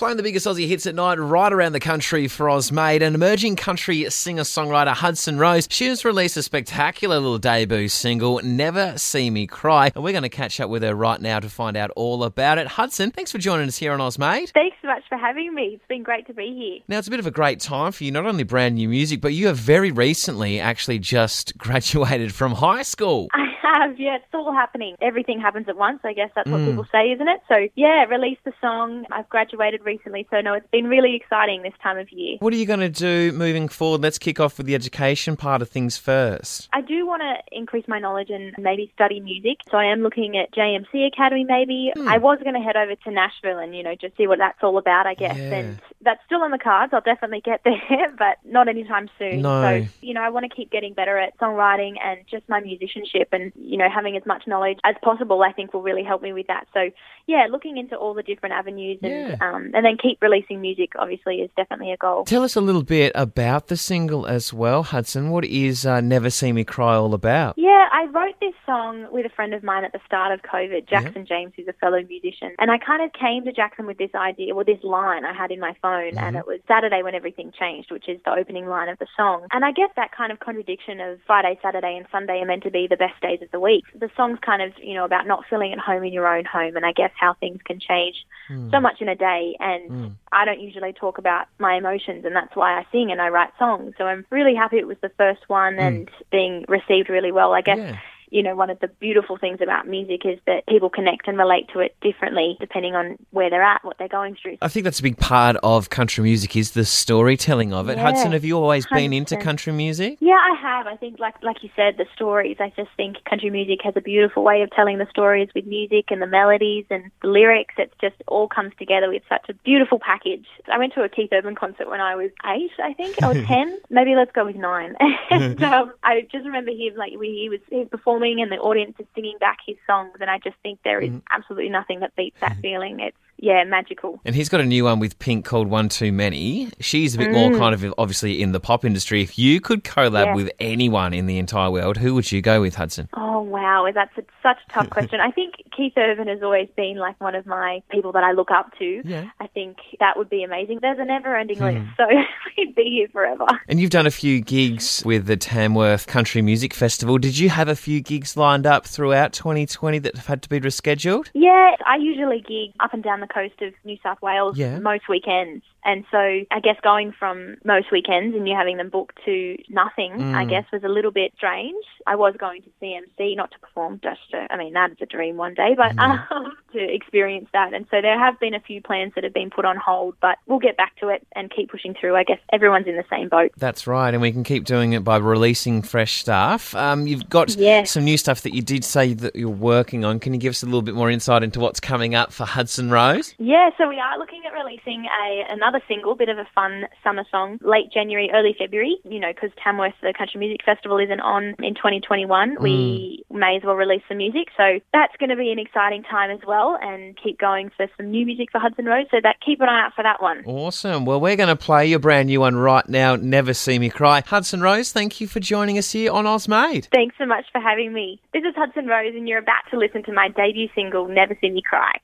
Playing the biggest Aussie hits at night right around the country for Ozmade, an emerging country singer-songwriter Hudson Rose. She has released a spectacular little debut single, Never See Me Cry, and we're going to catch up with her right now to find out all about it. Hudson, thanks for joining us here on Ozmade. Thanks so much for having me. It's been great to be here. Now, it's a bit of a great time for you, not only brand new music, but you have very recently actually just graduated from high school. I have, yeah, it's all happening. Everything happens at once, I guess that's what hmm. people say, isn't it? So, yeah, released the song. I've graduated recently, so no, it's been really exciting this time of year. What are you going to do moving forward? Let's kick off with the education part of things first. I do want to increase my knowledge and maybe study music, so I am looking at JMC Academy maybe. Hmm. I was going to head over to Nashville and, you know, just see what that's all about, I guess. Yeah. And that's still on the cards. I'll definitely get there, but not anytime soon. No. So, you know, I want to keep getting better at songwriting and just my musicianship and, you know, having as much knowledge as possible, I think will really help me with that. So, yeah, looking into all the different avenues and, Yeah. um, and then keep releasing music, obviously, is definitely a goal. Tell us a little bit about the single as well, Hudson. What is uh, Never See Me Cry all about? Yeah, I wrote this song with a friend of mine at the start of COVID, Jackson James, who's a fellow musician. And I kind of came to Jackson with this idea, well, this line I had in my phone, and it was Saturday when everything changed, which is the opening line of the song. And I guess that kind of contradiction of Friday, Saturday, and Sunday are meant to be the best days of the week. The song's kind of, you know, about not feeling at home in your own home, and I guess how things can change hmm. so much in a day. And hmm. I don't usually talk about my emotions, and that's why I sing and I write songs. So I'm really happy it was the first one hmm. and being received really well. I guess Yeah. You know, one of the beautiful things about music is that people connect and relate to it differently depending on where they're at, what they're going through. I think that's a big part of country music is the storytelling of it. Yeah, Hudson, have you always been into country music? Yeah, I have. I think, like like you said, the stories. I just think country music has a beautiful way of telling the stories with music and the melodies and the lyrics. It just all comes together with such a beautiful package. I went to a Keith Urban concert when I was eight, I think, or ten. Maybe let's go with nine. and um, I just remember him like he was he was performing and the audience is singing back his songs, and I just think there is mm-hmm. absolutely nothing that beats that mm-hmm. feeling. It's yeah, magical. And he's got a new one with Pink called One Too Many. She's a bit more mm. kind of obviously in the pop industry. If you could collab Yeah. with anyone in the entire world, who would you go with, Hudson? Oh wow, that's a, such a tough question. I think Keith Urban has always been like one of my people that I look up to. Yeah. I think that would be amazing. There's a never-ending list, so we'd be here forever. And you've done a few gigs with the Tamworth Country Music Festival. Did you have a few gigs lined up throughout 2020 that have had to be rescheduled? Yeah, I usually gig up and down the coast of New South Wales Yeah. most weekends. And so I guess going from most weekends and you having them booked to nothing, Mm. I guess was a little bit strange. I was going to CMC, not to perform, just to, I mean, that is a dream one day, but Mm. um, to experience that. And so there have been a few plans that have been put on hold, but we'll get back to it and keep pushing through. I guess everyone's in the same boat. That's right, and we can keep doing it by releasing fresh stuff. Um, you've got some new stuff that you did say that you're working on. Can you give us a little bit more insight into what's coming up for Hudson Rose? Yeah, so we are looking at releasing a another single, bit of a fun summer song, late January, early February. You know, because Tamworth, the Country Music Festival, isn't on in 2021. We may as well release some music, so that's going to be an exciting time as well, and keep going for some new music for Hudson Rose. So that keep an eye out for that one. Awesome. Well, we're going to play your brand new one right now, Never See Me Cry. Hudson Rose, thank you for joining us here on Ozmade. Thanks so much for having me. This is Hudson Rose, and you're about to listen to my debut single, Never See Me Cry.